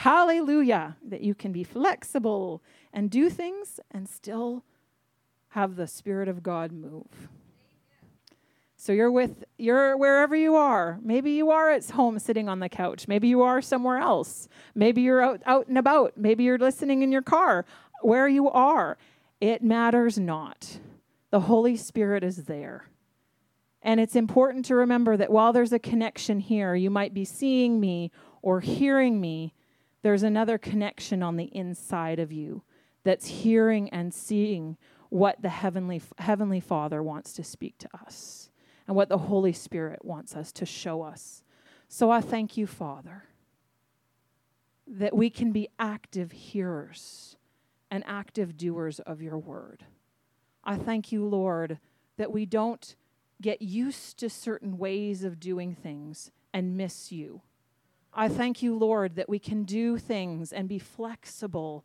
Hallelujah, that you can be flexible and do things and still have the Spirit of God move. So you're with you're wherever you are. Maybe you are at home sitting on the couch. Maybe you are somewhere else. Maybe you're out, out and about. Maybe you're listening in your car. Where you are, it matters not. The Holy Spirit is there. And it's important to remember that while there's a connection here, you might be seeing me or hearing me, there's another connection on the inside of you that's hearing and seeing what the heavenly heavenly Father wants to speak to us and what the Holy Spirit wants us to show us. So I thank you, Father, that we can be active hearers and active doers of your word. I thank you, Lord, that we don't get used to certain ways of doing things and miss you. I thank you, Lord, that we can do things and be flexible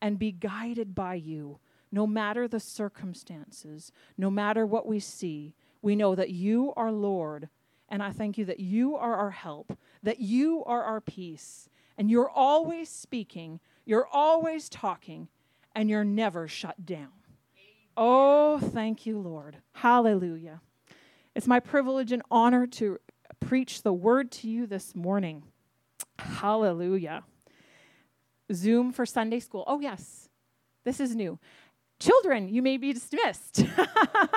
and be guided by you, no matter the circumstances, no matter what we see. We know that you are Lord, and I thank you that you are our help, that you are our peace, and you're always speaking, you're always talking, and you're never shut down. Oh, thank you, Lord. Hallelujah. It's my privilege and honor to preach the word to you this morning. Hallelujah. Zoom for Sunday school. Oh, yes, this is new. Children, you may be dismissed.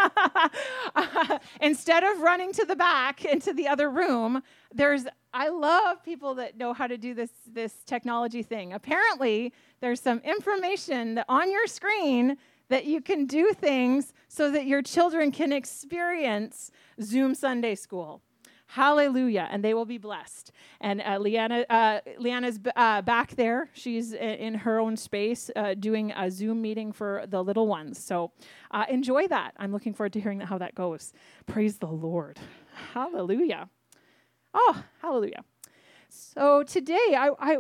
instead of running to the back into the other room, there's I love people that know how to do this this technology thing. Apparently, there's some information on your screen that you can do things so that your children can experience Zoom Sunday school. Hallelujah. And they will be blessed. And uh, Leanna, uh, Leanna's uh, back there. She's in her own space uh, doing a Zoom meeting for the little ones. So uh, enjoy that. I'm looking forward to hearing how that goes. Praise the Lord. Hallelujah. Oh, hallelujah. So today, I, I,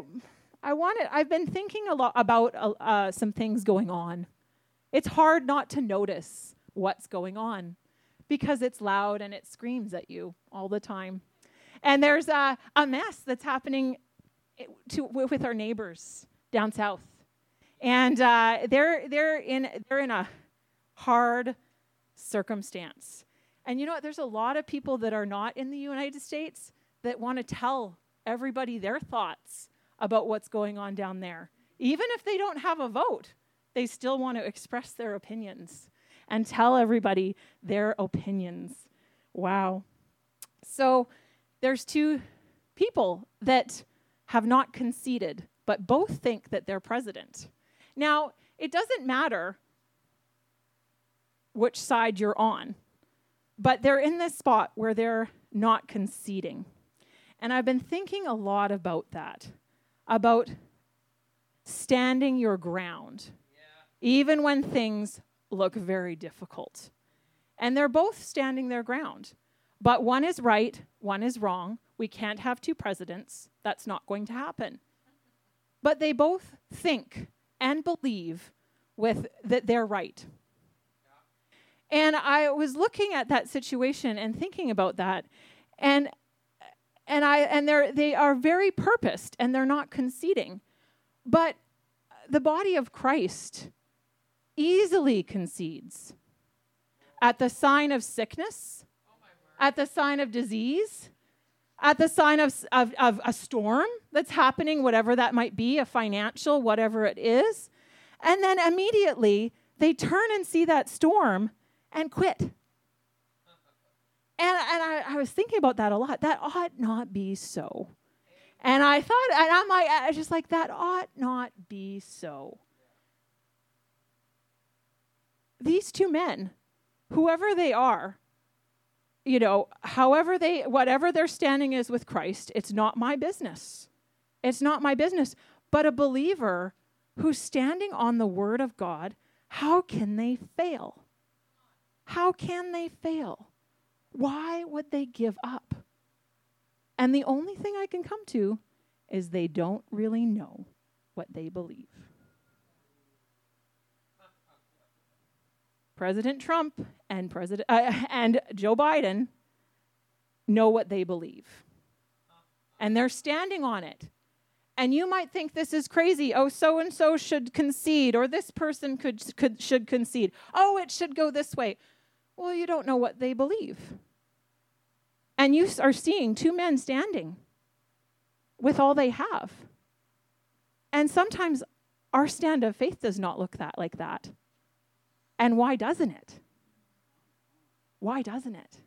I wanted, I've been thinking a lot about uh, some things going on. It's hard not to notice what's going on because it's loud and it screams at you all the time. And there's a, a mess that's happening to, with our neighbors down south. And uh, they're, they're, in, they're in a hard circumstance. And you know what? There's a lot of people that are not in the United States that want to tell everybody their thoughts about what's going on down there. Even if they don't have a vote, they still want to express their opinions and tell everybody their opinions. Wow. So there's two people that have not conceded, but both think that they're president. Now, it doesn't matter which side you're on, but they're in this spot where they're not conceding. And I've been thinking a lot about that, about standing your ground, yeah. even when things look very difficult. And they're both standing their ground. But one is right, one is wrong. We can't have two presidents. That's not going to happen. But they both think and believe with that they're right. And I was looking at that situation and thinking about that and and I and they're they are very purposed and they're not conceding. But the body of Christ easily concedes at the sign of sickness, at the sign of disease, at the sign of, of, of, a storm that's happening, whatever that might be, a financial, whatever it is. And then immediately they turn and see that storm and quit. And, and I, I was thinking about that a lot. That ought not be so. And I thought, and I'm like, I just like, that ought not be so. These two men, whoever they are, you know, however they, whatever their standing is with Christ, it's not my business. It's not my business. But a believer who's standing on the word of God How can they fail? How can they fail? Why would they give up? And the only thing I can come to is they don't really know what they believe. President Trump and President uh, and Joe Biden know what they believe. And they're standing on it. And you might think this is crazy. Oh, so and so should concede or this person could, could should concede. Oh, it should go this way. Well, you don't know what they believe. And you are seeing two men standing with all they have. And sometimes our stand of faith does not look that like that. And why doesn't it? Why doesn't it?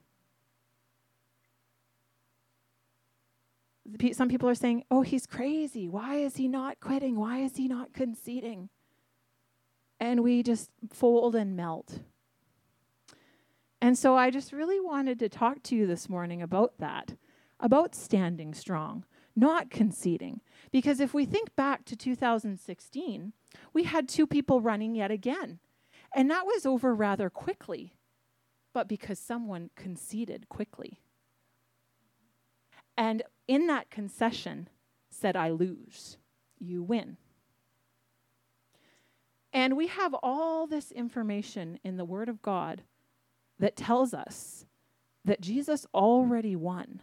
Some people are saying, oh, he's crazy. Why is he not quitting? Why is he not conceding? And we just fold and melt. And so I just really wanted to talk to you this morning about that, about standing strong, not conceding. Because if we think back to 2016, we had two people running yet again. And that was over rather quickly, but because someone conceded quickly. And in that concession, said, I lose, you win. And we have all this information in the Word of God that tells us that Jesus already won.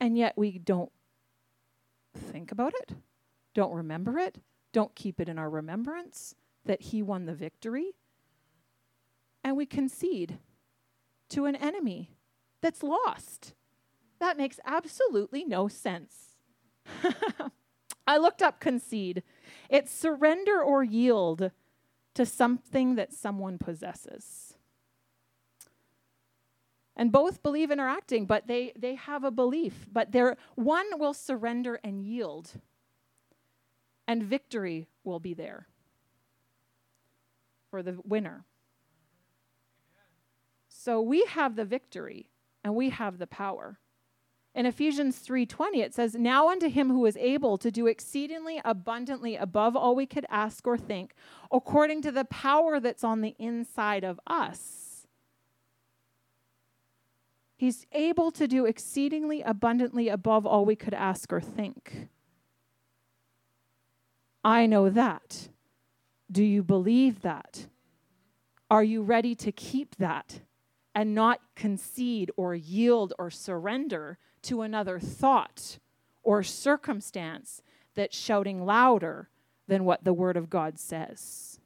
And yet we don't think about it, don't remember it, don't keep it in our remembrance that he won the victory. And we concede to an enemy that's lost. That makes absolutely no sense. I looked up concede. It's surrender or yield to something that someone possesses. And both believe in are acting, but they, they have a belief. But they one will surrender and yield, and victory will be there for the winner. So we have the victory and we have the power. In Ephesians 3:20 it says, "Now unto him who is able to do exceedingly abundantly above all we could ask or think, according to the power that's on the inside of us." He's able to do exceedingly abundantly above all we could ask or think. I know that. Do you believe that? Are you ready to keep that and not concede or yield or surrender to another thought or circumstance that's shouting louder than what the Word of God says.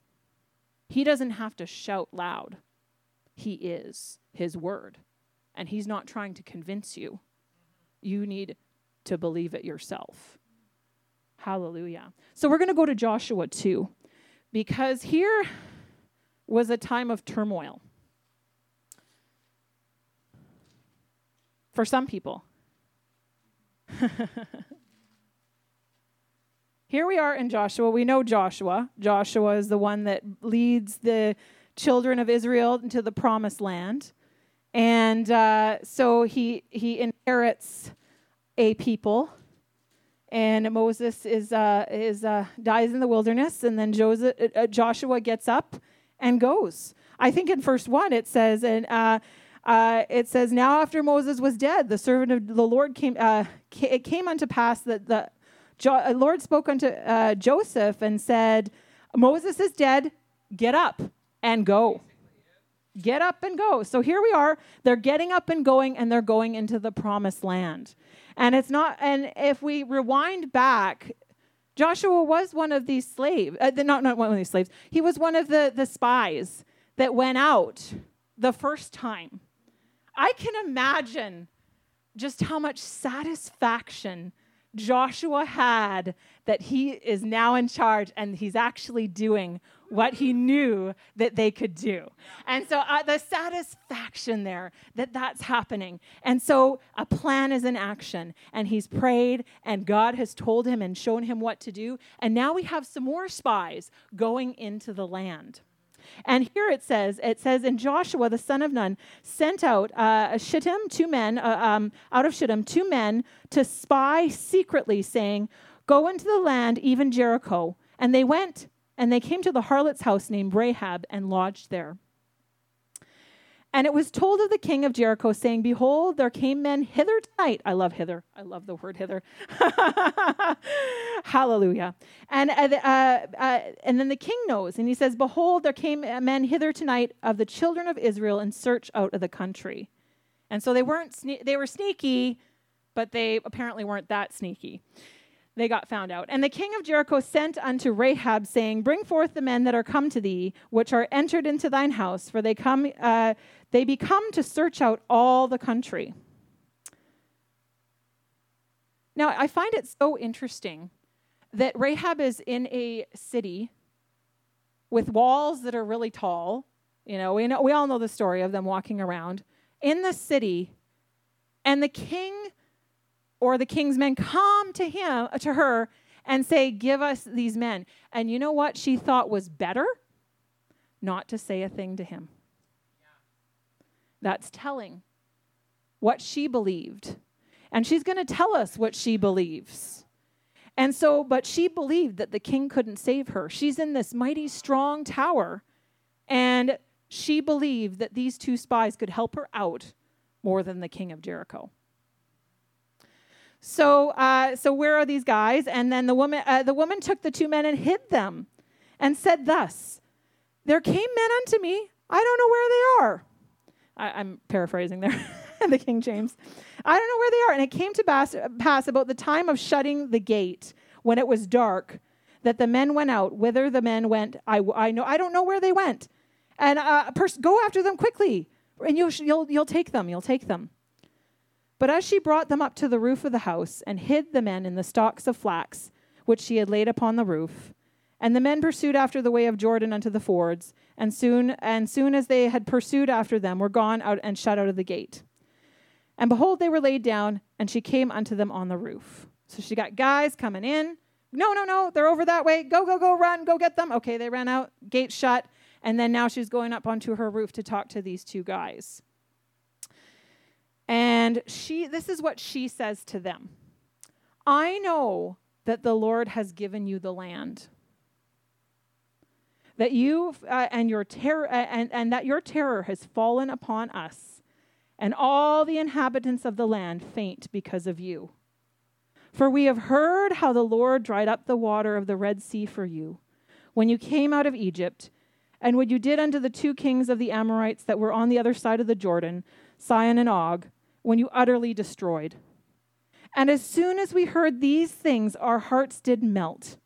He doesn't have to shout loud, He is His Word. And He's not trying to convince you. You need to believe it yourself. Hallelujah. So we're going to go to Joshua 2 because here was a time of turmoil. For some people. Here we are in Joshua. We know Joshua. Joshua is the one that leads the children of Israel into the promised land. And uh, so he, he inherits a people. And Moses is, uh, is, uh, dies in the wilderness. And then Joseph, uh, uh, Joshua gets up and goes. I think in verse 1 it says, and uh, uh, it says, Now after Moses was dead, the servant of the Lord came, it came unto pass that the jo- Lord spoke unto Joseph and said, Moses is dead, get up and go. Get up and go. So here we are. They're getting up and going, and they're going into the promised land. And it's not, and if we rewind back, Joshua was one of these slaves, uh, not, not one of these slaves. He was one of the, the spies that went out the first time I can imagine just how much satisfaction Joshua had that he is now in charge and he's actually doing what he knew that they could do. And so uh, the satisfaction there that that's happening. And so a plan is in action and he's prayed and God has told him and shown him what to do. And now we have some more spies going into the land. And here it says, it says, in Joshua, the son of Nun, sent out uh, Shittim, two men, uh, um, out of Shittim, two men to spy secretly, saying, Go into the land, even Jericho. And they went and they came to the harlot's house named Rahab and lodged there. And it was told of the king of Jericho, saying, Behold, there came men hither tonight. I love hither. I love the word hither. Hallelujah. And, uh, uh, uh, and then the king knows, and he says, Behold, there came men hither tonight of the children of Israel in search out of the country. And so they weren't, sne- they were sneaky, but they apparently weren't that sneaky they got found out. And the king of Jericho sent unto Rahab, saying, Bring forth the men that are come to thee, which are entered into thine house, for they come, uh, they be come to search out all the country. Now, I find it so interesting that Rahab is in a city with walls that are really tall. You know, we know we all know the story of them walking around in the city, and the king or the king's men come to him uh, to her and say give us these men. And you know what she thought was better? Not to say a thing to him. That's telling what she believed. And she's going to tell us what she believes. And so but she believed that the king couldn't save her. She's in this mighty strong tower and she believed that these two spies could help her out more than the king of jericho so, uh, so where are these guys? And then the woman, uh, the woman took the two men and hid them, and said thus: There came men unto me. I don't know where they are. I, am paraphrasing there, the King James. I don't know where they are. And it came to pass, pass about the time of shutting the gate when it was dark that the men went out. Whither the men went, I, I know. I don't know where they went. And uh, pers- go after them quickly, and you'll, you'll, you'll take them. You'll take them. But as she brought them up to the roof of the house and hid the men in the stalks of flax which she had laid upon the roof, and the men pursued after the way of Jordan unto the fords, and soon and soon as they had pursued after them were gone out and shut out of the gate. And behold, they were laid down, and she came unto them on the roof. So she got guys coming in. No, no, no, they're over that way. Go, go, go, run, go get them. Okay, they ran out, gate shut, and then now she's going up onto her roof to talk to these two guys. And she this is what she says to them. I know that the Lord has given you the land. That you uh, and your terror uh, and, and that your terror has fallen upon us, and all the inhabitants of the land faint because of you. For we have heard how the Lord dried up the water of the Red Sea for you when you came out of Egypt, and what you did unto the two kings of the Amorites that were on the other side of the Jordan, Sihon and Og, when you utterly destroyed. And as soon as we heard these things, our hearts did melt.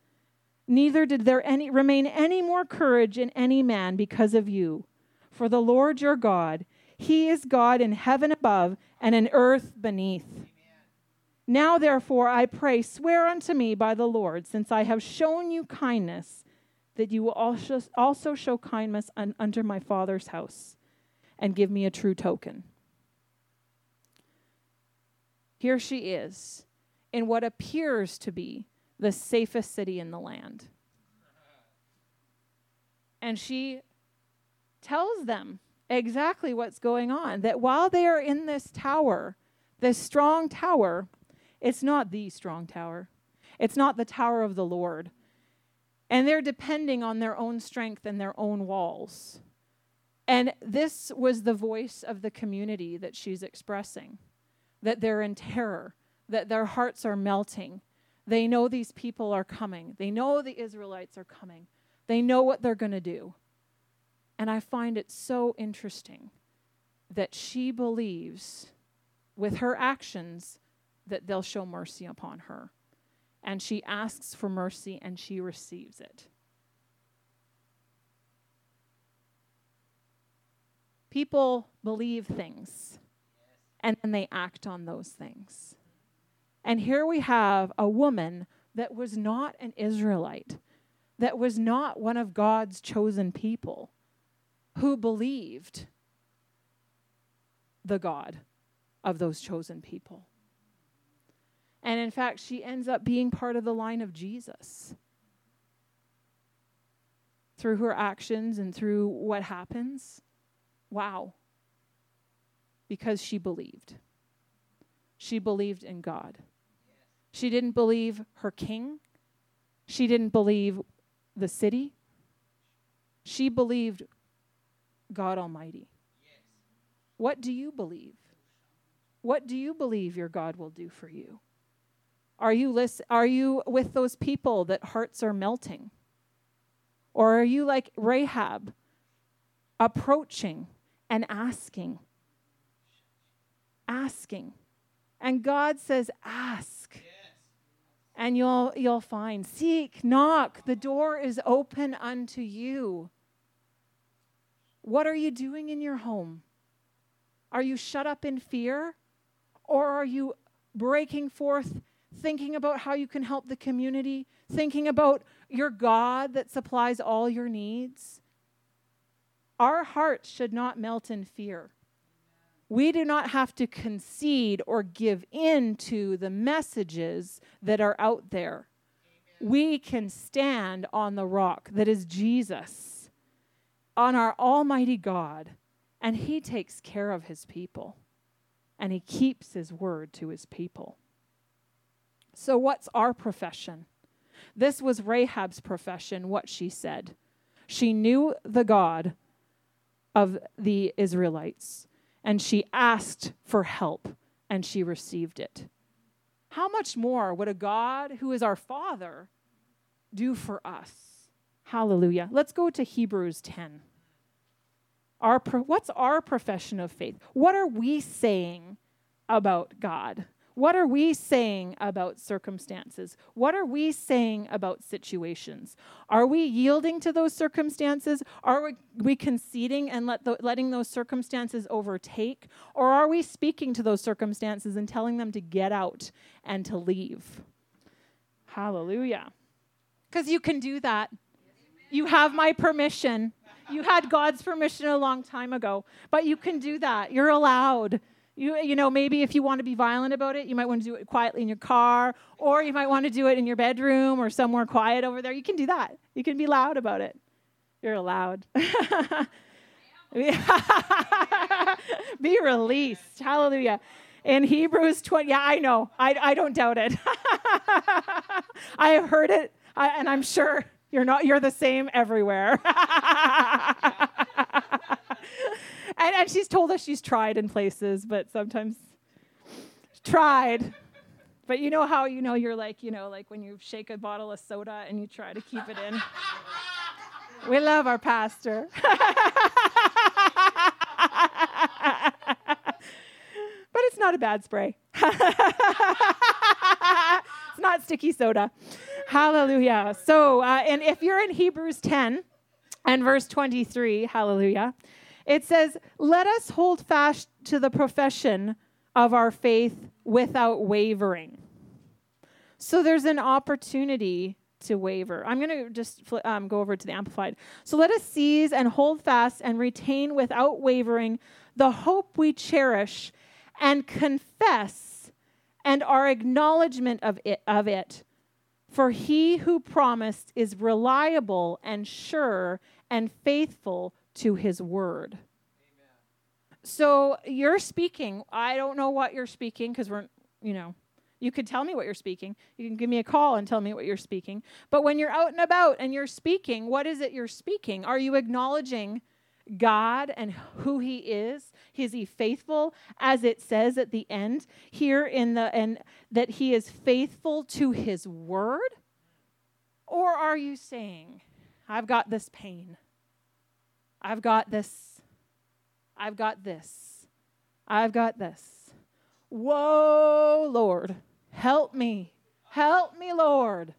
Neither did there any, remain any more courage in any man because of you. For the Lord your God, He is God in heaven above and in earth beneath. Amen. Now, therefore, I pray, swear unto me by the Lord, since I have shown you kindness, that you will also, show kindness un, unto my father's house, and give me a true token. Here she is in what appears to be the safest city in the land. And she tells them exactly what's going on that while they are in this tower, this strong tower, it's not the strong tower, it's not the tower of the Lord. And they're depending on their own strength and their own walls. And this was the voice of the community that she's expressing that they're in terror, that their hearts are melting. They know these people are coming. They know the Israelites are coming. They know what they're going to do. And I find it so interesting that she believes with her actions that they'll show mercy upon her. And she asks for mercy and she receives it. People believe things and then they act on those things. And here we have a woman that was not an Israelite, that was not one of God's chosen people, who believed the God of those chosen people. And in fact, she ends up being part of the line of Jesus through her actions and through what happens. Wow because she believed. She believed in God. She didn't believe her king. She didn't believe the city. She believed God Almighty. What do you believe? What do you believe your God will do for you? Are you list, are you with those people that hearts are melting? Or are you like Rahab approaching and asking? Asking. And God says, ask. Yes. And you'll you'll find. Seek, knock. The door is open unto you. What are you doing in your home? Are you shut up in fear? Or are you breaking forth, thinking about how you can help the community, thinking about your God that supplies all your needs? Our hearts should not melt in fear. We do not have to concede or give in to the messages that are out there. Amen. We can stand on the rock that is Jesus, on our Almighty God, and He takes care of His people and He keeps His word to His people. So, what's our profession? This was Rahab's profession, what she said. She knew the God of the Israelites and she asked for help and she received it. How much more would a God who is our Father do for us? Hallelujah. Let's go to Hebrews 10. Our, what's our profession of faith? What are we saying about God? What are we saying about circumstances? What are we saying about situations? Are we yielding to those circumstances? Are we conceding and let the, letting those circumstances overtake? Or are we speaking to those circumstances and telling them to get out and to leave? Hallelujah. Because you can do that. You have my permission. You had God's permission a long time ago, but you can do that. You're allowed. You, you know, maybe if you want to be violent about it, you might want to do it quietly in your car, or you might want to do it in your bedroom or somewhere quiet over there. You can do that. You can be loud about it. You're allowed. be released. Hallelujah. In Hebrews 20, yeah, I know. I, I don't doubt it. I have heard it, I, and I'm sure you're not. You're the same everywhere. and, and she's told us she's tried in places, but sometimes tried. But you know how you know you're like, you know, like when you shake a bottle of soda and you try to keep it in. we love our pastor. but it's not a bad spray. it's not sticky soda. Hallelujah. So, uh, and if you're in Hebrews 10 and verse 23, hallelujah, it says, Let us hold fast to the profession of our faith without wavering. So there's an opportunity to waver. I'm going to just um, go over to the Amplified. So let us seize and hold fast and retain without wavering the hope we cherish and confess and our acknowledgement of it, of it. For he who promised is reliable and sure and faithful to his word. Amen. So you're speaking. I don't know what you're speaking because we're, you know, you could tell me what you're speaking. You can give me a call and tell me what you're speaking. But when you're out and about and you're speaking, what is it you're speaking? Are you acknowledging God and who he is? Is he faithful as it says at the end here in the and that he is faithful to his word? Or are you saying, I've got this pain. I've got this. I've got this. I've got this. Whoa, Lord, help me. Help me, Lord.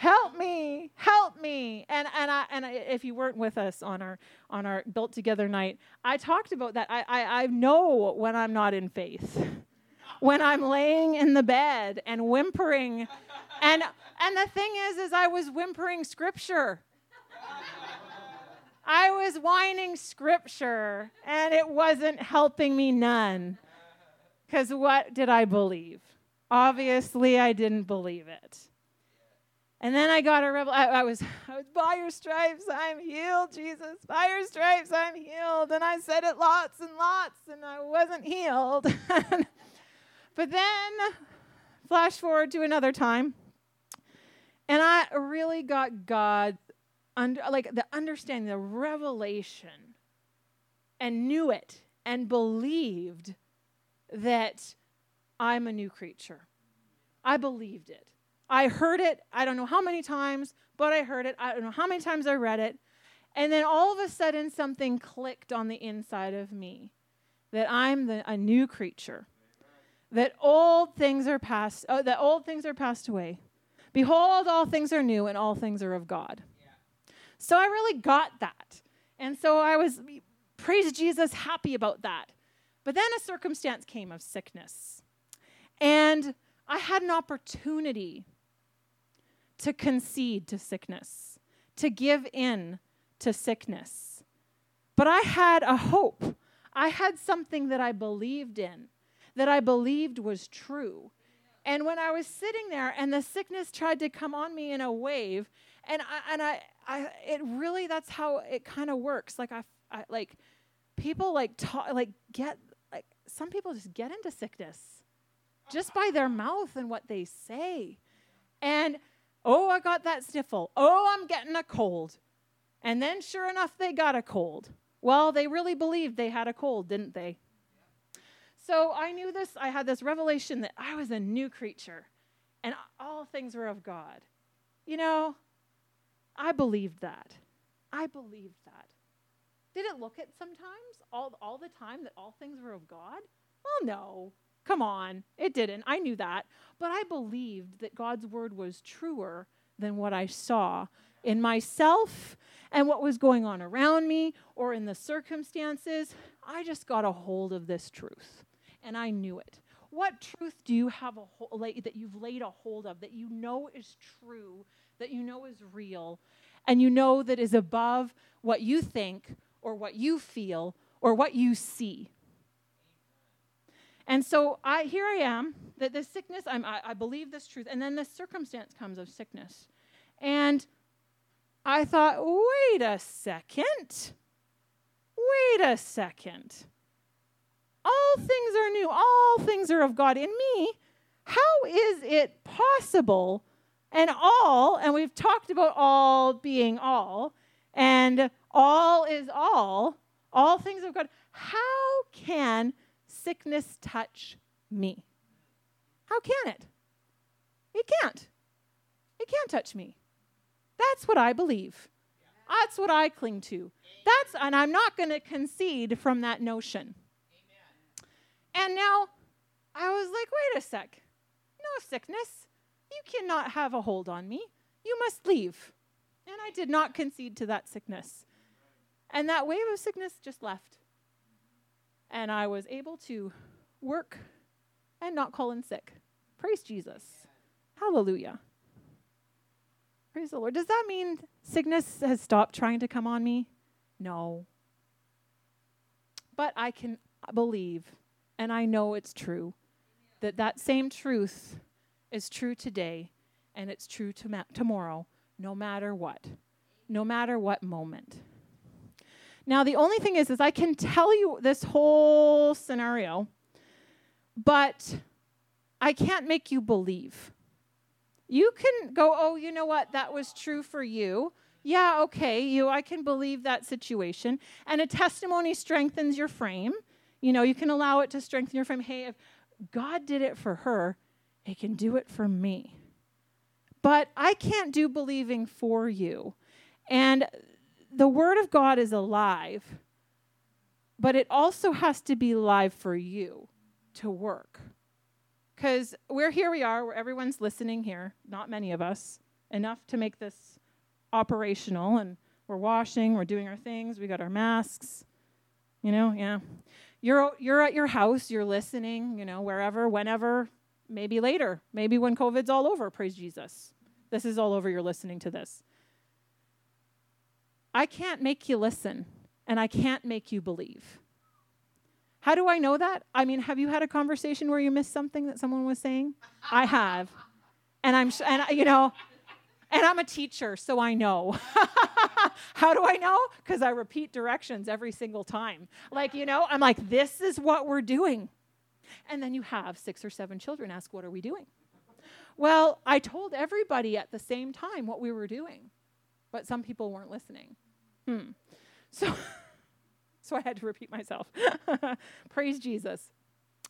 Help me, help me. And and I and I, if you weren't with us on our on our built together night, I talked about that. I, I I know when I'm not in faith. When I'm laying in the bed and whimpering and and the thing is is I was whimpering scripture. I was whining scripture and it wasn't helping me none. Because what did I believe? Obviously, I didn't believe it. And then I got a rebel. I, I, was, I was, by your stripes, I'm healed, Jesus. By your stripes, I'm healed. And I said it lots and lots, and I wasn't healed. but then, flash forward to another time, and I really got God under, like the understanding, the revelation, and knew it and believed that I'm a new creature. I believed it. I heard it, I don't know how many times, but I heard it. I don't know how many times I read it. And then all of a sudden, something clicked on the inside of me that I'm the, a new creature, that old things are past, oh, uh, that old things are passed away. Behold, all things are new, and all things are of God. So I really got that, and so I was praise Jesus, happy about that. But then a circumstance came of sickness, and I had an opportunity to concede to sickness, to give in to sickness. But I had a hope. I had something that I believed in, that I believed was true. And when I was sitting there and the sickness tried to come on me in a wave, and I, and I, I it really that's how it kind of works. Like I, I like people like talk, like get like some people just get into sickness just by their mouth and what they say. And oh, I got that sniffle. Oh, I'm getting a cold. And then, sure enough, they got a cold. Well, they really believed they had a cold, didn't they? So I knew this, I had this revelation that I was a new creature and all things were of God. You know, I believed that. I believed that. Did it look at sometimes, all, all the time, that all things were of God? Well, no. Come on. It didn't. I knew that. But I believed that God's word was truer than what I saw in myself and what was going on around me or in the circumstances. I just got a hold of this truth and I knew it. What truth do you have a like, that you've laid a hold of that you know is true, that you know is real, and you know that is above what you think or what you feel or what you see? And so I here I am that this sickness I'm, I, I believe this truth, and then this circumstance comes of sickness, and I thought, wait a second. Wait a second. All things are new, all things are of God in me. How is it possible? And all, and we've talked about all being all, and all is all, all things of God. How can sickness touch me? How can it? It can't. It can't touch me. That's what I believe. That's what I cling to. That's and I'm not going to concede from that notion. And now I was like, wait a sec. No sickness. You cannot have a hold on me. You must leave. And I did not concede to that sickness. And that wave of sickness just left. And I was able to work and not call in sick. Praise Jesus. Hallelujah. Praise the Lord. Does that mean sickness has stopped trying to come on me? No. But I can believe, and I know it's true, that that same truth is true today, and it's true to ma- tomorrow, no matter what, no matter what moment. Now, the only thing is, is I can tell you this whole scenario, but I can't make you believe. You can go, oh, you know what? That was true for you. Yeah, okay, you I can believe that situation. And a testimony strengthens your frame. You know, you can allow it to strengthen your frame. Hey, if God did it for her, he can do it for me. But I can't do believing for you. And the word of God is alive, but it also has to be live for you to work. Because we're here, we are, where everyone's listening here, not many of us, enough to make this operational. And we're washing, we're doing our things, we got our masks. You know, yeah. You're, you're at your house, you're listening, you know, wherever, whenever, maybe later, maybe when COVID's all over, praise Jesus. This is all over, you're listening to this. I can't make you listen, and I can't make you believe. How do I know that? I mean, have you had a conversation where you missed something that someone was saying? I have. And I'm sh- and you know, and I'm a teacher, so I know. How do I know? Cuz I repeat directions every single time. Like, you know, I'm like this is what we're doing. And then you have six or seven children ask, "What are we doing?" Well, I told everybody at the same time what we were doing. but some people weren't listening. Hmm. So, so I had to repeat myself. Praise Jesus.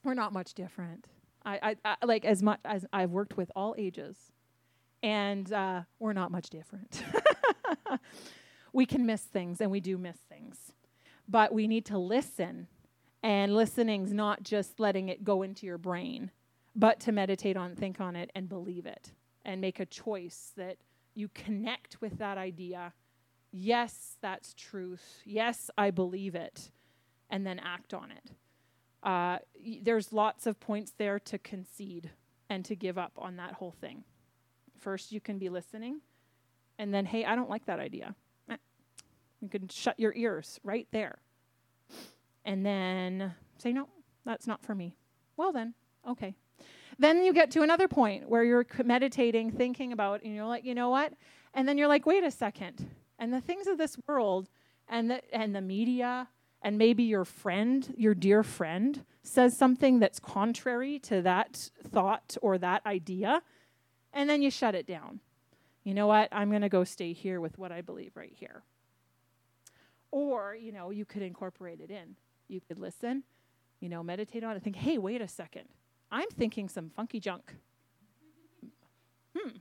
We're not much different. I, I, I, like as much as I've worked with all ages, and uh, we're not much different. we can miss things, and we do miss things, but we need to listen. And listening's not just letting it go into your brain, but to meditate on, think on it, and believe it, and make a choice that you connect with that idea. Yes, that's truth. Yes, I believe it, and then act on it. Uh, y- there's lots of points there to concede and to give up on that whole thing. First, you can be listening, and then, hey, I don't like that idea. Eh. You can shut your ears right there. And then say, no, that's not for me. Well, then, okay. Then you get to another point where you're meditating, thinking about, and you're like, you know what? And then you're like, wait a second. And the things of this world and the, and the media and maybe your friend, your dear friend, says something that's contrary to that thought or that idea, and then you shut it down. You know what? I'm going to go stay here with what I believe right here. Or, you know, you could incorporate it in. You could listen, you know, meditate on it, think, hey, wait a second. I'm thinking some funky junk. Hmm.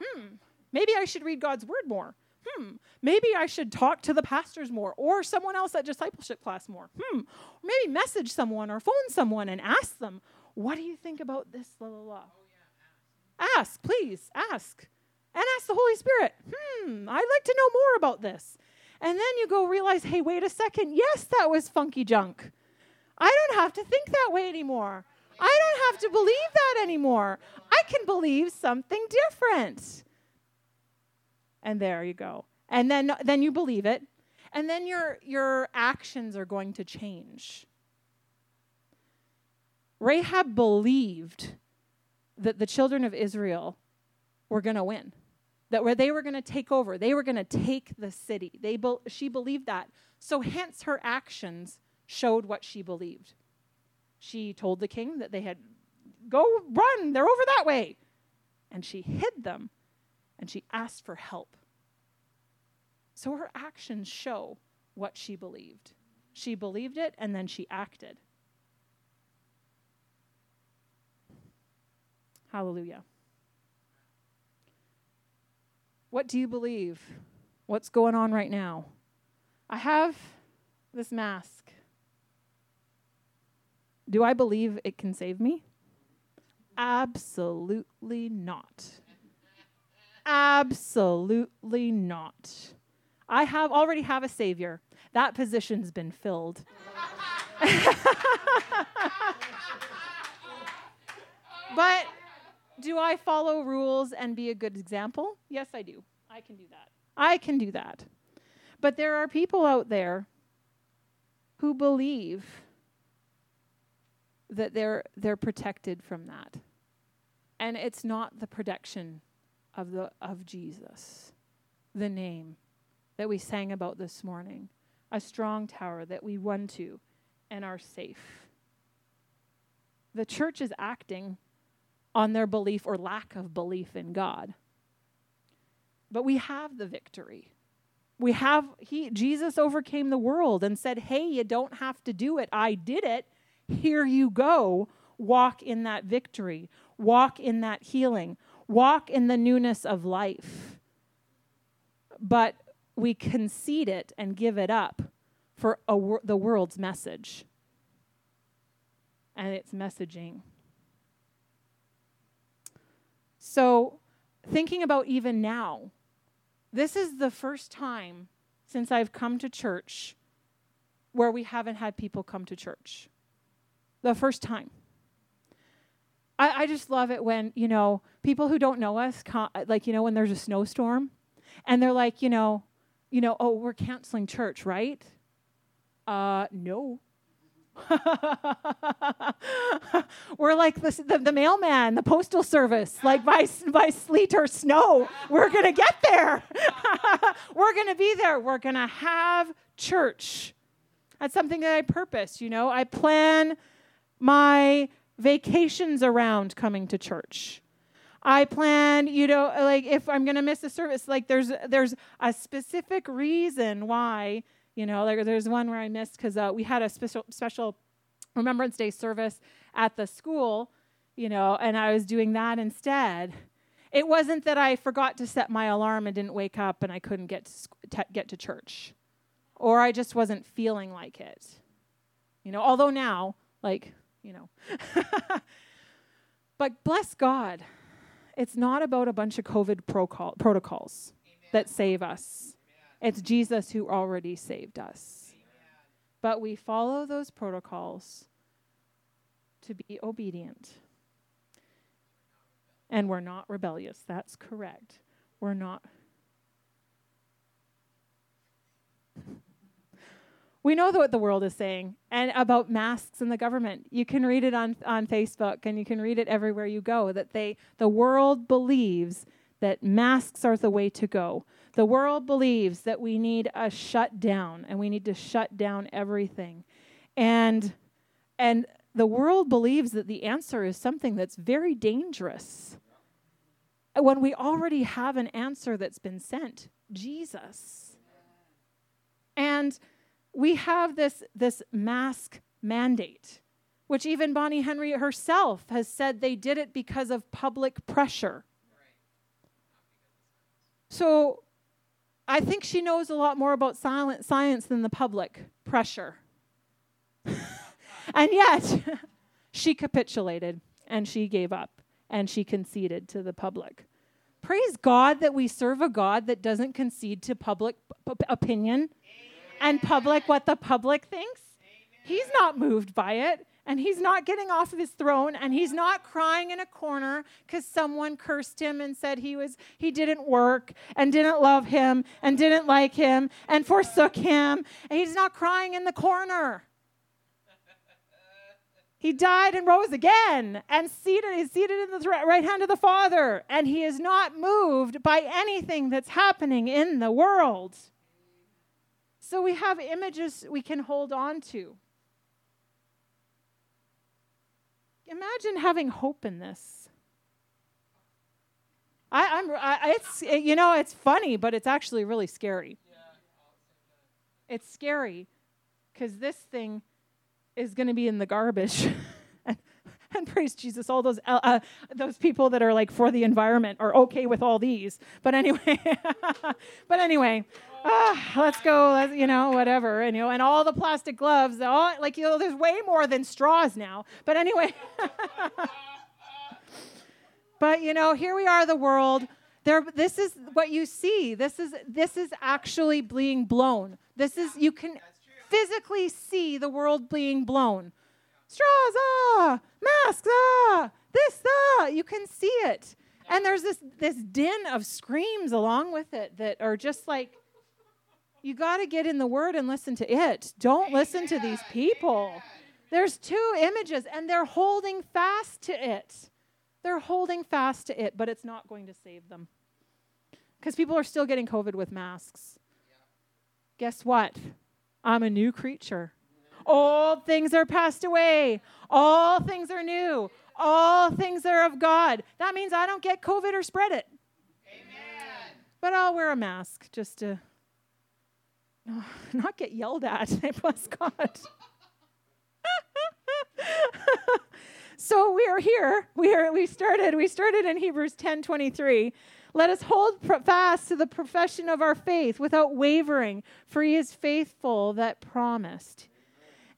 Hmm. Maybe I should read God's word more hmm, maybe I should talk to the pastors more or someone else at discipleship class more. Hmm, maybe message someone or phone someone and ask them, what do you think about this? La, la, la. Oh, ask, please, ask. And ask the Holy Spirit, hmm, I'd like to know more about this. And then you go realize, hey, wait a second. Yes, that was funky junk. I don't have to think that way anymore. I don't have to believe that anymore. I can believe something different and there you go. And then then you believe it, and then your your actions are going to change. Rahab believed that the children of Israel were going to win. That where they were going to take over, they were going to take the city. They be, she believed that. So hence her actions showed what she believed. She told the king that they had go run, they're over that way. And she hid them and she asked for help. So her actions show what she believed. She believed it and then she acted. Hallelujah. What do you believe? What's going on right now? I have this mask. Do I believe it can save me? Absolutely not. Absolutely not. I have already have a savior. That position's been filled. but do I follow rules and be a good example? Yes, I do. I can do that. I can do that. But there are people out there who believe that they're they're protected from that. And it's not the protection of the of Jesus, the name that we sang about this morning, a strong tower that we run to and are safe. The church is acting on their belief or lack of belief in God. But we have the victory. We have he Jesus overcame the world and said, "Hey, you don't have to do it. I did it. Here you go. Walk in that victory. Walk in that healing walk in the newness of life. But we concede it and give it up for wor- the world's message and its messaging. So, thinking about even now, this is the first time since I've come to church where we haven't had people come to church. The first time. I, I just love it when, you know, people who don't know us, like, you know, when there's a snowstorm and they're like, you know, you know, oh, we're canceling church, right? Uh, no. we're like the, the, the, mailman, the postal service, like by, by sleet or snow. We're going to get there. we're going to be there. We're going to have church. That's something that I purpose, you know. I plan my vacations around coming to church. I plan, you know, like if I'm going to miss a service, like there's there's a specific reason why, you know, there's one where I missed because uh, we had a special special Remembrance Day service at the school, you know, and I was doing that instead. It wasn't that I forgot to set my alarm and didn't wake up and I couldn't get to, get to church, or I just wasn't feeling like it. You know, although now, like, you know. but bless God, it's not about a bunch of COVID protocols Amen. that save us. It's Jesus who already saved us. But we follow those protocols to be obedient. And we're not rebellious. That's correct. We're not. We know what the world is saying and about masks and the government. You can read it on, on Facebook and you can read it everywhere you go that they the world believes that masks are the way to go. The world believes that we need a shutdown and we need to shut down everything. And and the world believes that the answer is something that's very dangerous. When we already have an answer that's been sent, Jesus. And we have this, this mask mandate, which even Bonnie Henry herself has said they did it because of public pressure. So I think she knows a lot more about silent science than the public pressure. And yet, she capitulated and she gave up and she conceded to the public. Praise God that we serve a God that doesn't concede to public p- opinion Amen. and public what the public thinks. Amen. He's not moved by it and he's not getting off of his throne and he's not crying in a corner cuz someone cursed him and said he was he didn't work and didn't love him and didn't like him and forsook him. And he's not crying in the corner. He died and rose again and seated, is seated in the right hand of the Father. And he is not moved by anything that's happening in the world. So we have images we can hold on to. Imagine having hope in this. I, am it's you know it's funny, but it's actually really scary. It's scary because this thing is going to be in the garbage. and, praise Jesus, all those uh, uh, those people that are like for the environment are okay with all these. But anyway, but anyway, uh, let's go. Let's, you know, whatever. And you know, and all the plastic gloves. All like you know, there's way more than straws now. But anyway. but you know, here we are, the world. There, this is what you see. This is this is actually being blown. This is you can physically see the world being blown. Straws, ah, masks, ah, this, ah, you can see it. And there's this, this din of screams along with it that are just like, you got to get in the word and listen to it. Don't listen to these people. There's two images, and they're holding fast to it. They're holding fast to it, but it's not going to save them. Because people are still getting COVID with masks. Guess what? I'm a new creature. Old things are passed away. All things are new. All things are of God. That means I don't get COVID or spread it. Amen. But I'll wear a mask just to not get yelled at. Bless God. so we are here. We are we started we started in Hebrews 10:23 let us hold fast to the profession of our faith without wavering, for he is faithful that promised.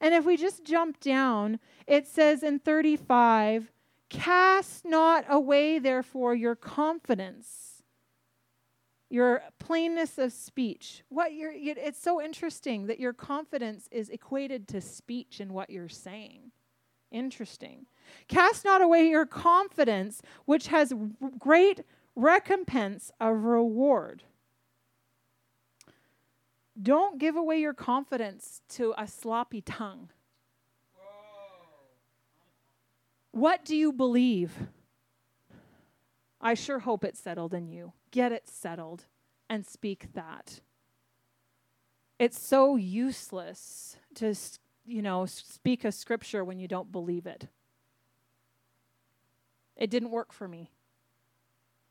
And if we just jump down, it says in 35, Cast not away, therefore, your confidence, your plainness of speech. What you're, it's so interesting that your confidence is equated to speech and what you're saying. Interesting. Cast not away your confidence, which has great recompense of reward. Don't give away your confidence to a sloppy tongue. What do you believe? I sure hope it's settled in you. Get it settled and speak that. It's so useless to, you know, speak a scripture when you don't believe it. It didn't work for me.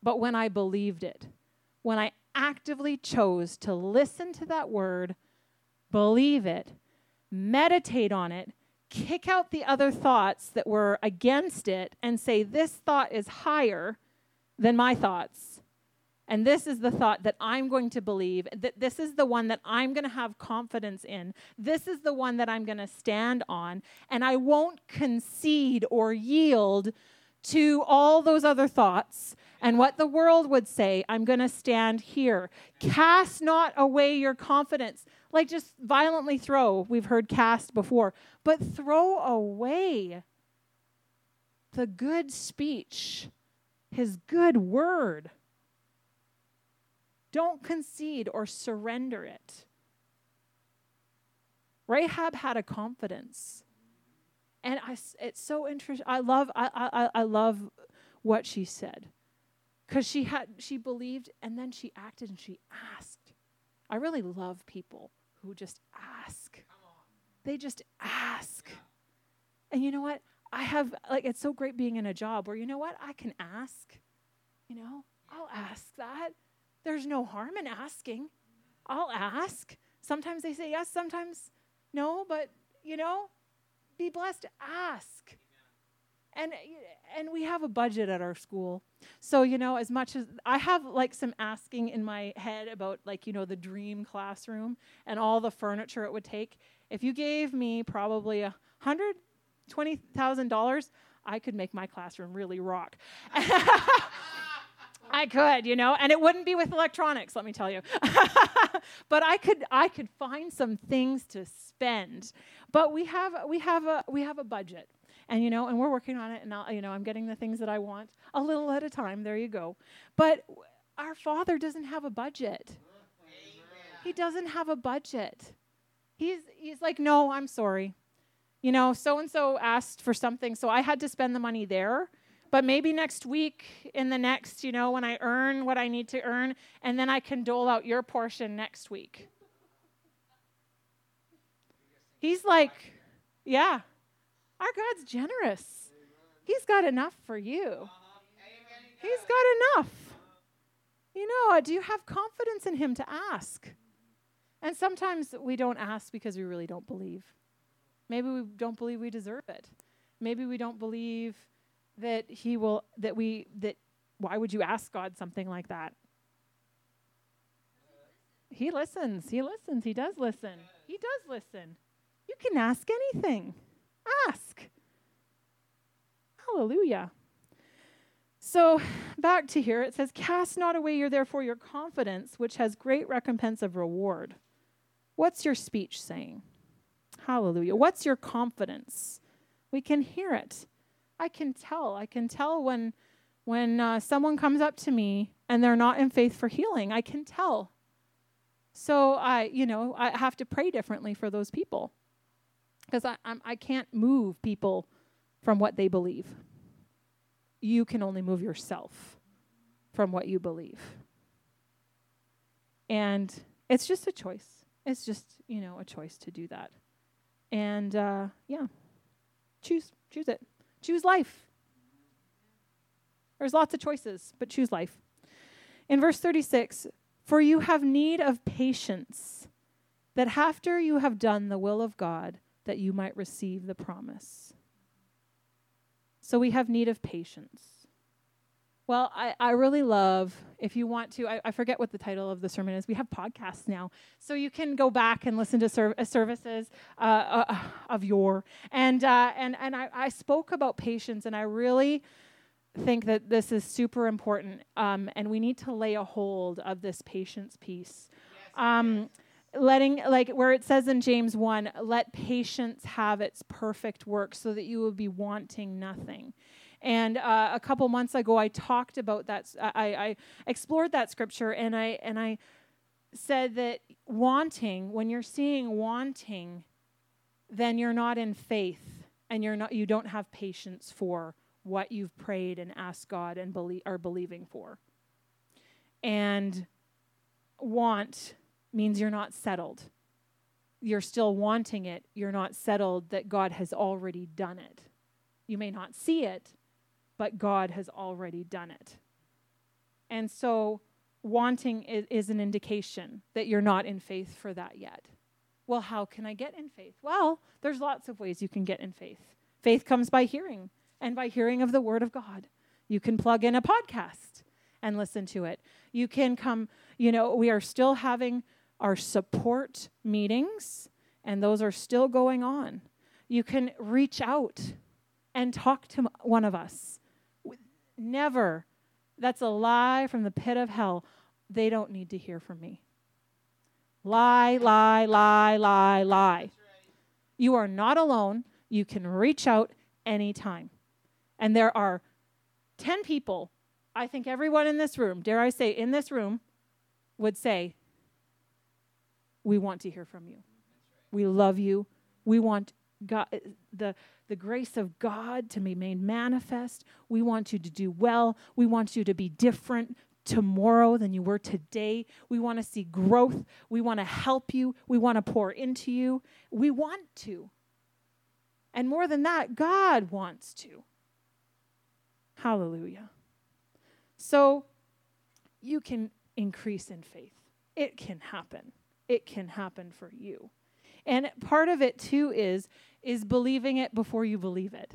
but when I believed it, when I actively chose to listen to that word, believe it, meditate on it, kick out the other thoughts that were against it, and say, This thought is higher than my thoughts. And this is the thought that I'm going to believe. That this is the one that I'm going to have confidence in. This is the one that I'm going to stand on. And I won't concede or yield to all those other thoughts and what the world would say. I'm going to stand here. Cast not away your confidence. Like just violently throw. We've heard cast before, but throw away the good speech, his good word. Don't concede or surrender it. Rahab had a confidence. And I, it's so interesting. I love, I, I, I love what she said. Because she had she believed and then she acted and she asked. I really love people who just ask. They just ask. And you know what? I have like it's so great being in a job where you know what? I can ask. You know, I'll ask that. There's no harm in asking. I'll ask. Sometimes they say yes, sometimes no, but you know, be blessed. Ask. And and we have a budget at our school. So, you know, as much as I have like some asking in my head about like, you know, the dream classroom and all the furniture it would take. If you gave me probably a hundred twenty thousand dollars, I could make my classroom really rock. I could, you know, and it wouldn't be with electronics, let me tell you. but I could I could find some things to spend. But we have we have a we have a budget. And you know, and we're working on it and I'll, you know, I'm getting the things that I want a little at a time. There you go. But our Father doesn't have a budget. He doesn't have a budget. He's he's like, "No, I'm sorry. You know, so and so asked for something, so I had to spend the money there." But maybe next week, in the next, you know, when I earn what I need to earn, and then I can dole out your portion next week. He's like, yeah, our God's generous. He's got enough for you. He's got enough. You know, uh, do you have confidence in Him to ask? And sometimes we don't ask because we really don't believe. Maybe we don't believe we deserve it. Maybe we don't believe that he will that we that why would you ask God something like that? He listens. He listens. He does listen. He does listen. You can ask anything. Ask. Hallelujah. So back to here, it says, Cast not away your therefore your confidence, which has great recompense of reward. What's your speech saying? Hallelujah. What's your confidence? We can hear it. I can tell. I can tell when when uh, someone comes up to me and they're not in faith for healing. I can tell. So I, you know, I have to pray differently for those people because I I'm, I can't move people from what they believe. You can only move yourself from what you believe. And it's just a choice. It's just, you know, a choice to do that. And uh, yeah, choose, choose it. Choose life. There's lots of choices, but choose life. In verse 36, for you have need of patience, that after you have done the will of God, that you might receive the promise. So we have need of patience. Well, I, I really love, if you want to, I, I forget what the title of the sermon is. We have podcasts now. So you can go back and listen to ser- uh, services uh, uh, of your. And, uh, and, and I, I spoke about patience, and I really think that this is super important. Um, and we need to lay a hold of this patience piece. Yes, um, yes. Letting, like where it says in James 1, let patience have its perfect work so that you will be wanting nothing. And uh, a couple months ago, I talked about that. I, I explored that scripture, and I and I said that wanting, when you're seeing wanting, then you're not in faith, and you're not. You don't have patience for what you've prayed and asked God and believe are believing for. And want means you're not settled. You're still wanting it. You're not settled that God has already done it. You may not see it, but God has already done it. And so wanting is, is, an indication that you're not in faith for that yet. Well, how can I get in faith? Well, there's lots of ways you can get in faith. Faith comes by hearing, and by hearing of the Word of God. You can plug in a podcast and listen to it. You can come, you know, we are still having our support meetings, and those are still going on. You can reach out and talk to one of us. Never that's a lie from the pit of hell. They don't need to hear from me. Lie, lie, lie, lie, lie. You are not alone. You can reach out anytime. And there are 10 people, I think everyone in this room, dare I say, in this room, would say, We want to hear from you. We love you. We want God, the, the grace of God to be made manifest. We want you to do well. We want you to be different tomorrow than you were today. We want to see growth. We want to help you. We want to pour into you. We want to. And more than that, God wants to. Hallelujah. So you can increase in faith. It can happen. It can happen for you. And part of it too is is believing it before you believe it.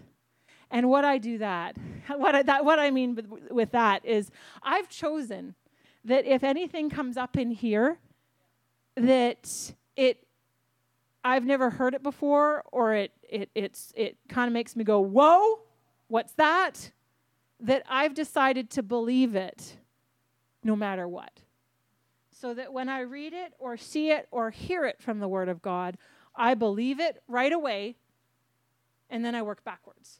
And what I do that, what I, that, what I mean with, with that is I've chosen that if anything comes up in here that it I've never heard it before or it it it's it kind of makes me go, "Whoa, what's that?" that I've decided to believe it no matter what. So that when I read it or see it or hear it from the word of God, I believe it right away, and then I work backwards.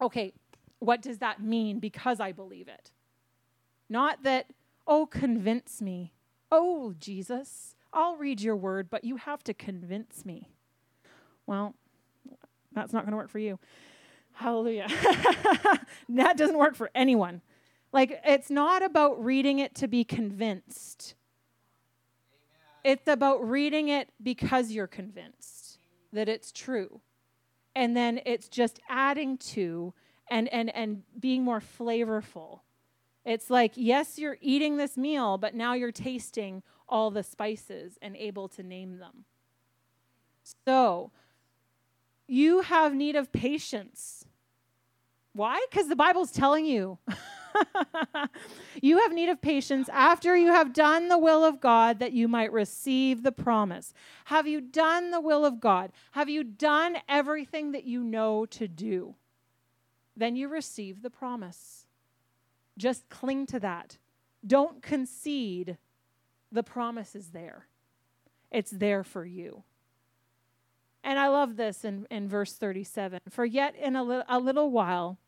Okay, what does that mean because I believe it? Not that, oh, convince me. Oh, Jesus, I'll read your word, but you have to convince me. Well, that's not going to work for you. Hallelujah. that doesn't work for anyone. Like, it's not about reading it to be convinced. It's about reading it because you're convinced that it's true. And then it's just adding to and, and, and being more flavorful. It's like, yes, you're eating this meal, but now you're tasting all the spices and able to name them. So, you have need of patience. Why? Because the Bible's telling you. you have need of patience after you have done the will of God that you might receive the promise. Have you done the will of God? Have you done everything that you know to do? Then you receive the promise. Just cling to that. Don't concede. The promise is there, it's there for you. And I love this in, in verse 37 For yet in a, li- a little while,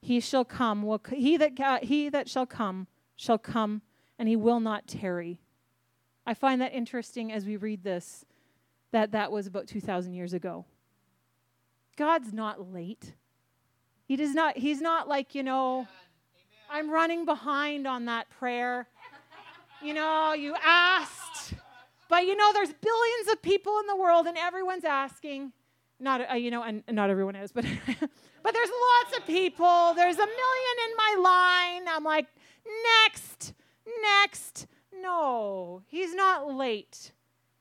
he shall come. Will he that he that shall come shall come and he will not tarry. I find that interesting as we read this that that was about 2000 years ago. God's not late. He does not he's not like you know i'm running behind on that prayer. You know you asked. But you know there's billions of people in the world and everyone's asking not uh, you know and, not everyone is but But there's lots of people. There's a million in my line. I'm like, next, next. No, he's not late.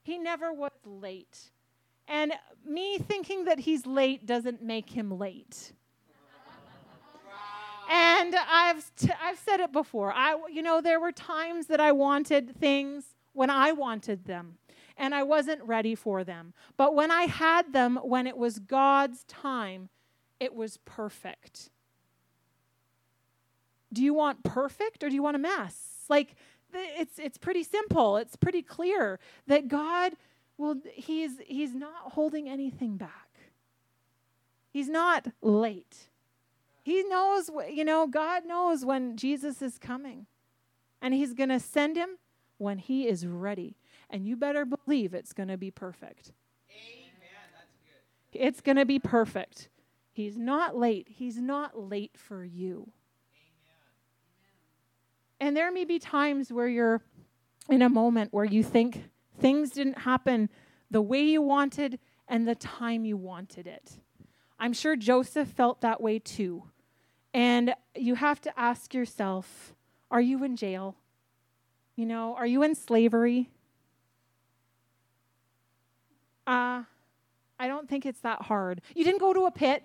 He never was late. And me thinking that he's late doesn't make him late. And I've, t- I've said it before. I, you know, there were times that I wanted things when I wanted them and I wasn't ready for them. But when I had them, when it was God's time, it was perfect. Do you want perfect or do you want a mess? Like it's it's pretty simple. It's pretty clear that God well he's he's not holding anything back. He's not late. He knows, you know, God knows when Jesus is coming. And he's going to send him when he is ready. And you better believe it's going to be perfect. Amen. It's going to be perfect. He's not late. He's not late for you. And there may be times where you're in a moment where you think things didn't happen the way you wanted and the time you wanted it. I'm sure Joseph felt that way too. And you have to ask yourself, Are you in jail? You know, are you in slavery? Uh, I don't think it's that hard. You didn't go to a pit.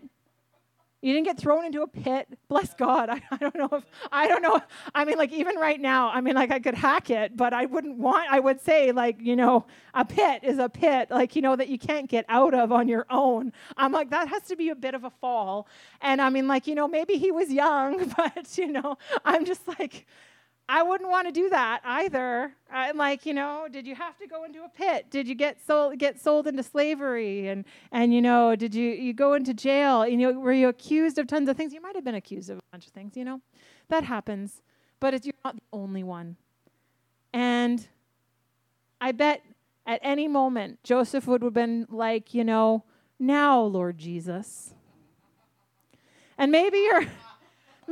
You didn't get thrown into a pit. Bless God. I, I don't know if, I don't know. I mean, like, even right now, I mean, like, I could hack it, but I wouldn't want, I would say, like, you know, a pit is a pit, like, you know, that you can't get out of on your own. I'm like, that has to be a bit of a fall. And I mean, like, you know, maybe he was young, but, you know, I'm just like, I wouldn't want to do that either. I'm like, you know, did you have to go into a pit? Did you get sold get sold into slavery? And and you know, did you you go into jail? You know, were you accused of tons of things? You might have been accused of a bunch of things. You know, that happens. But it's, you're not the only one. And I bet at any moment Joseph would have been like, you know, now Lord Jesus. And maybe you're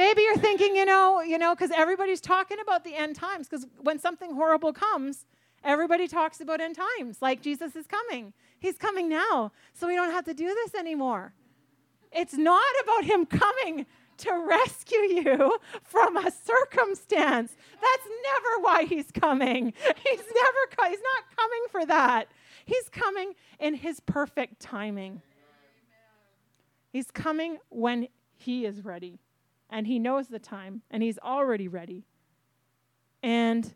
Maybe you're thinking, you know, you know, because everybody's talking about the end times. Because when something horrible comes, everybody talks about end times, like Jesus is coming. He's coming now, so we don't have to do this anymore. It's not about him coming to rescue you from a circumstance. That's never why he's coming. He's never he's not coming for that. He's coming in his perfect timing. He's coming when he is ready and he knows the time and he's already ready. And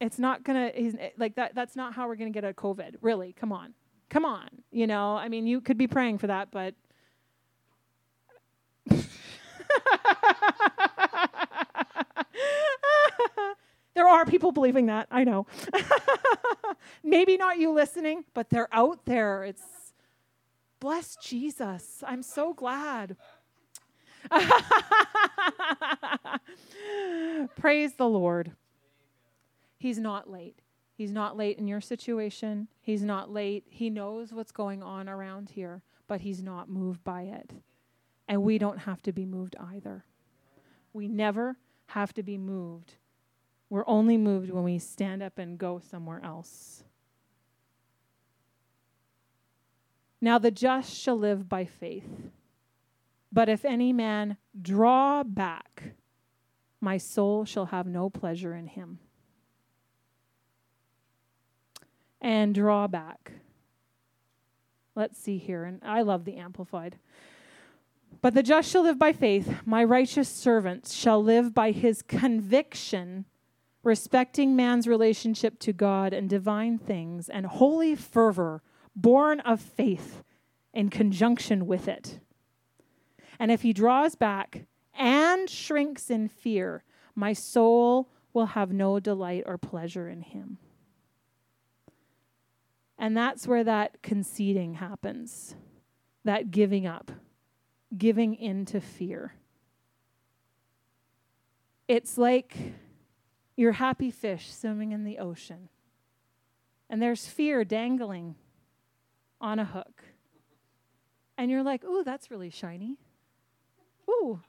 it's not gonna he's eh, like that that's not how we're gonna get a COVID. Really, come on. Come on. You know, I mean you could be praying for that, but there are people believing that, I know. Maybe not you listening, but they're out there. It's bless Jesus. I'm so glad. Praise the Lord. He's not late. He's not late in your situation. He's not late. He knows what's going on around here, but he's not moved by it. And we don't have to be moved either. We never have to be moved. We're only moved when we stand up and go somewhere else. Now the just shall live by faith. But if any man draw back, my soul shall have no pleasure in him. And draw back. Let's see here. And I love the Amplified. But the just shall live by faith. My righteous servant shall live by his conviction, respecting man's relationship to God and divine things, and holy fervor born of faith in conjunction with it. And if he draws back and shrinks in fear, my soul will have no delight or pleasure in him. And that's where that conceding happens, that giving up, giving into fear. It's like your happy fish swimming in the ocean, and there's fear dangling on a hook. And you're like, ooh, that's really shiny. Ooh,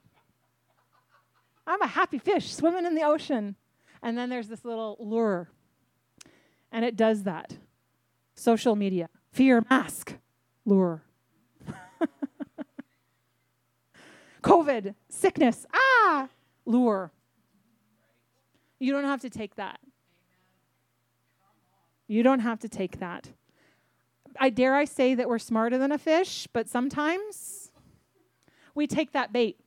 I'm a happy fish swimming in the ocean. And then there's this little lure, and it does that. Social media, fear mask, lure. COVID, sickness, ah, lure. You don't have to take that. You don't have to take that. I dare I say that we're smarter than a fish, but sometimes we take that bait.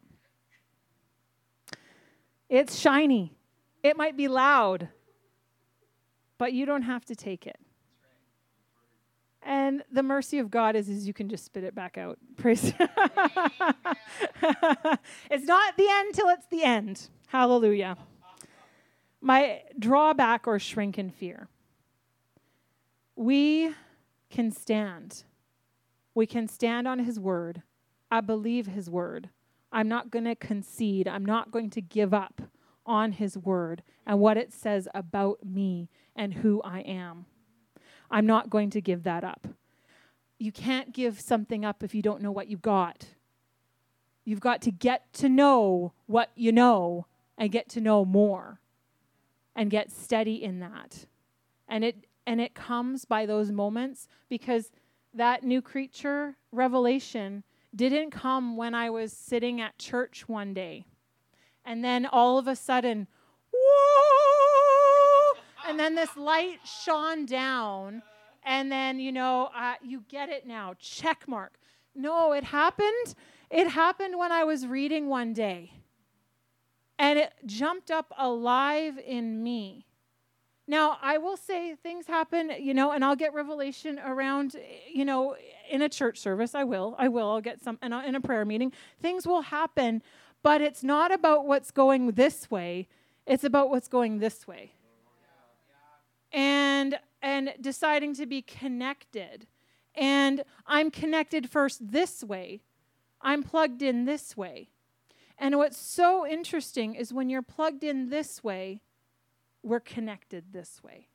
It's shiny. It might be loud, but you don't have to take it. And the mercy of God is, is you can just spit it back out. Praise. it's not the end till it's the end. Hallelujah. My drawback or shrink in fear. We can stand. We can stand on his word. I believe his word. I'm not going to concede. I'm not going to give up on his word and what it says about me and who I am. I'm not going to give that up. You can't give something up if you don't know what you've got. You've got to get to know what you know and get to know more and get steady in that. And it and it comes by those moments because that new creature revelation didn't come when I was sitting at church one day And then all of a sudden, whoa! And then this light shone down. And then, you know, uh, you get it now. Check mark. No, it happened. It happened when I was reading one day. And it jumped up alive in me. Now, I will say things happen, you know, and I'll get revelation around, you know, in a church service. I will. I will. I'll get some in a, uh, in a prayer meeting. Things will happen, but it's not about what's going this way. It's about what's going this way. And and deciding to be connected. And I'm connected first this way. I'm plugged in this way. And what's so interesting is when you're plugged in this way, we're connected this way.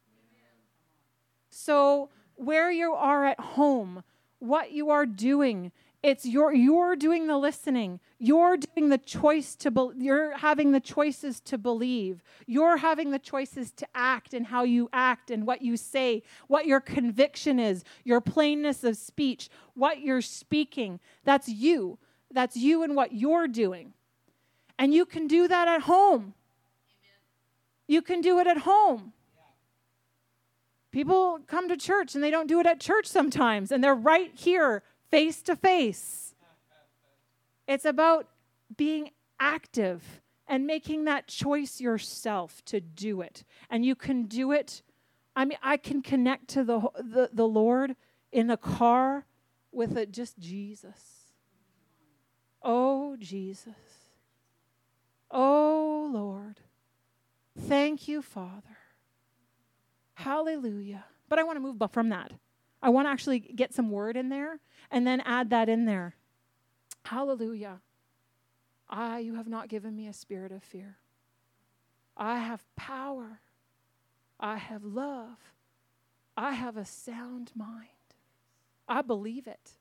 So, where you are at home, what you are doing, it's your you're doing the listening. You're doing the choice to be, you're having the choices to believe. You're having the choices to act and how you act and what you say, what your conviction is, your plainness of speech, what you're speaking. That's you. That's you and what you're doing. And you can do that at home. You can do it at home. People come to church and they don't do it at church sometimes, and they're right here, face to face. It's about being active and making that choice yourself to do it. And you can do it. I mean, I can connect to the, the, the Lord in a car with a, just Jesus. Oh, Jesus. Oh, Lord. Thank you, Father. Hallelujah. But I want to move from that. I want to actually get some word in there and then add that in there. Hallelujah. I, you have not given me a spirit of fear. I have power. I have love. I have a sound mind. I believe it.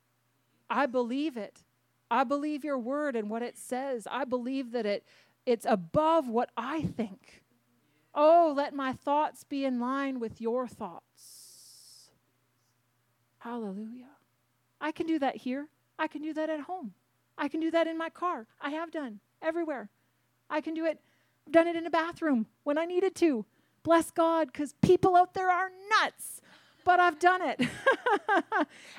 I believe it. I believe your word and what it says. I believe that it, it's above what I think. Oh, let my thoughts be in line with your thoughts. Hallelujah. I can do that here. I can do that at home. I can do that in my car. I have done everywhere. I can do it. I've done it in a bathroom when I needed to. Bless God, because people out there are nuts. But I've done it. and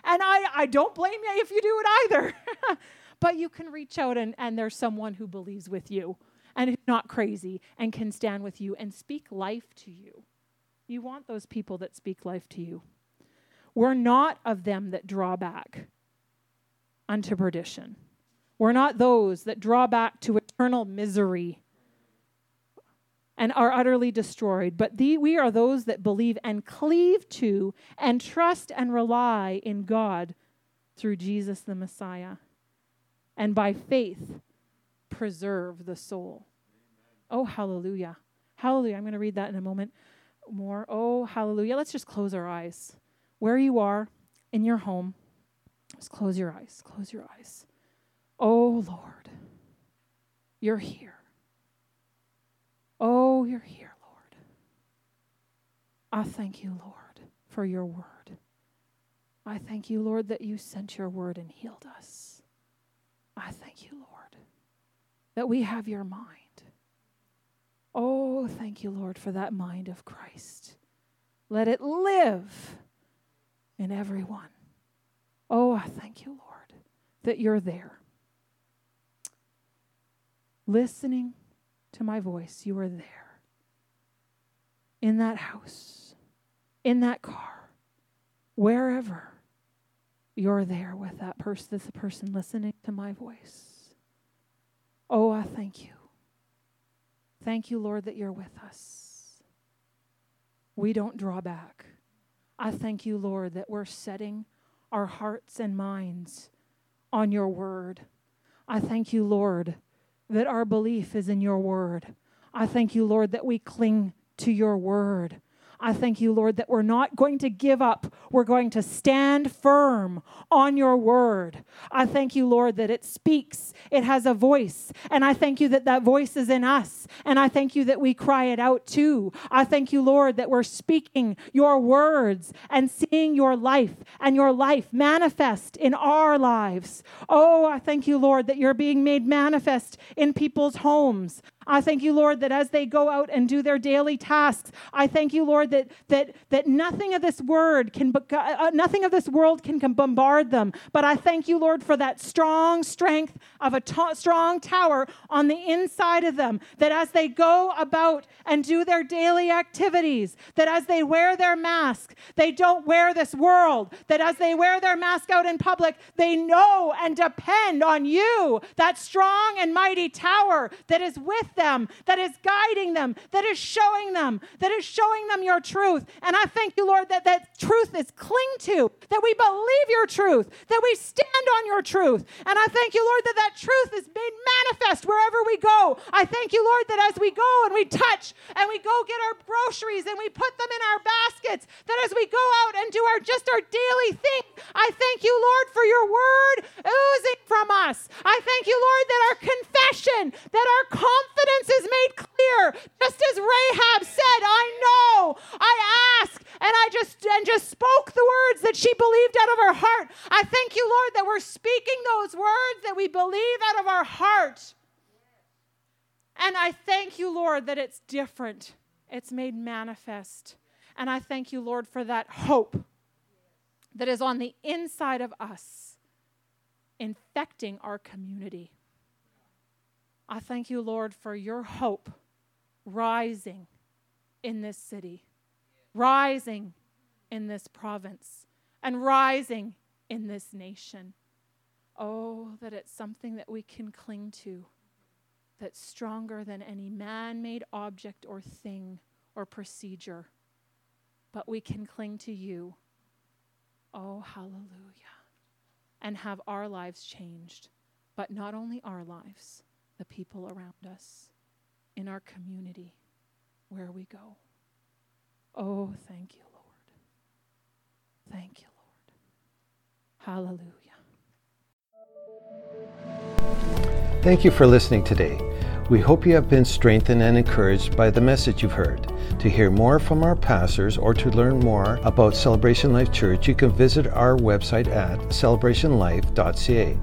I, I don't blame you if you do it either. but you can reach out and, and there's someone who believes with you and who's not crazy and can stand with you and speak life to you. You want those people that speak life to you. We're not of them that draw back unto perdition. We're not those that draw back to eternal misery and are utterly destroyed, but the, we are those that believe and cleave to and trust and rely in God through Jesus the Messiah. And by faith, preserve the soul. Oh, hallelujah. Hallelujah. I'm going to read that in a moment more. Oh, hallelujah. Let's just close our eyes. Where you are in your home, just close your eyes. Close your eyes. Oh, Lord, you're here. Oh, you're here, Lord. I thank you, Lord, for your word. I thank you, Lord, that you sent your word and healed us. I thank you, Lord, that we have your mind. Oh, thank you, Lord, for that mind of Christ. Let it live in everyone. Oh, I thank you, Lord, that you're there. Listening to my voice, you are there. In that house, in that car, wherever you're there with that person, this person listening to my voice. Thank you. Thank you, Lord, that you're with us. We don't draw back. I thank you, Lord, that we're setting our hearts and minds on your word. I thank you, Lord, that our belief is in your word. I thank you, Lord, that we cling to your word. I thank you, Lord, that we're not going to give up. We're going to stand firm on your word. I thank you, Lord, that it speaks, it has a voice. And I thank you that that voice is in us. And I thank you that we cry it out too. I thank you, Lord, that we're speaking your words and seeing your life and your life manifest in our lives. Oh, I thank you, Lord, that you're being made manifest in people's homes. I thank you, Lord, that as they go out and do their daily tasks, I thank you, Lord, that that that nothing of this word can uh, nothing of this world can, can bombard them. But I thank you, Lord, for that strong strength of a t- strong tower on the inside of them. That as they go about and do their daily activities, that as they wear their mask, they don't wear this world. That as they wear their mask out in public, they know and depend on you, that strong and mighty tower that is with them, that is guiding them, that is showing them, that is showing them your truth. And I thank you, Lord, that that truth is cling to, that we believe your truth, that we stand on your truth. And I thank you, Lord, that that truth is made manifest wherever we go. I thank you, Lord, that as we go and we touch and we go get our groceries and we put them in our baskets, that as we go out and do our just our daily thing, I thank you, Lord, for your word oozing from us. I thank you, Lord, that our confession, that our confidence is made clear. Just as Rahab said, I know, I ask, and I just and just spoke the words that she believed out of her heart. I thank you, Lord, that we're speaking those words that we believe out of our heart. And I thank you, Lord, that it's different. It's made manifest. And I thank you, Lord, for that hope that is on the inside of us, infecting our community. I thank you, Lord, for your hope rising in this city, rising in this province, and rising in this nation. Oh, that it's something that we can cling to, that's stronger than any man made object or thing or procedure. But we can cling to you. Oh, hallelujah. And have our lives changed. But not only our lives, the people around us, in our community, where we go. Oh, thank you, Lord. Thank you, Lord. Hallelujah. Thank you for listening today. We hope you have been strengthened and encouraged by the message you've heard. To hear more from our pastors or to learn more about Celebration Life Church, you can visit our website at celebrationlife.ca.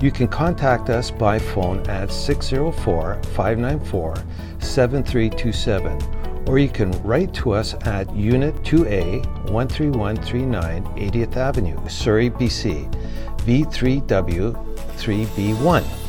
You can contact us by phone at 604 594 7327 or you can write to us at Unit 2A 13139 80th Avenue, Surrey, BC, V3W3B1.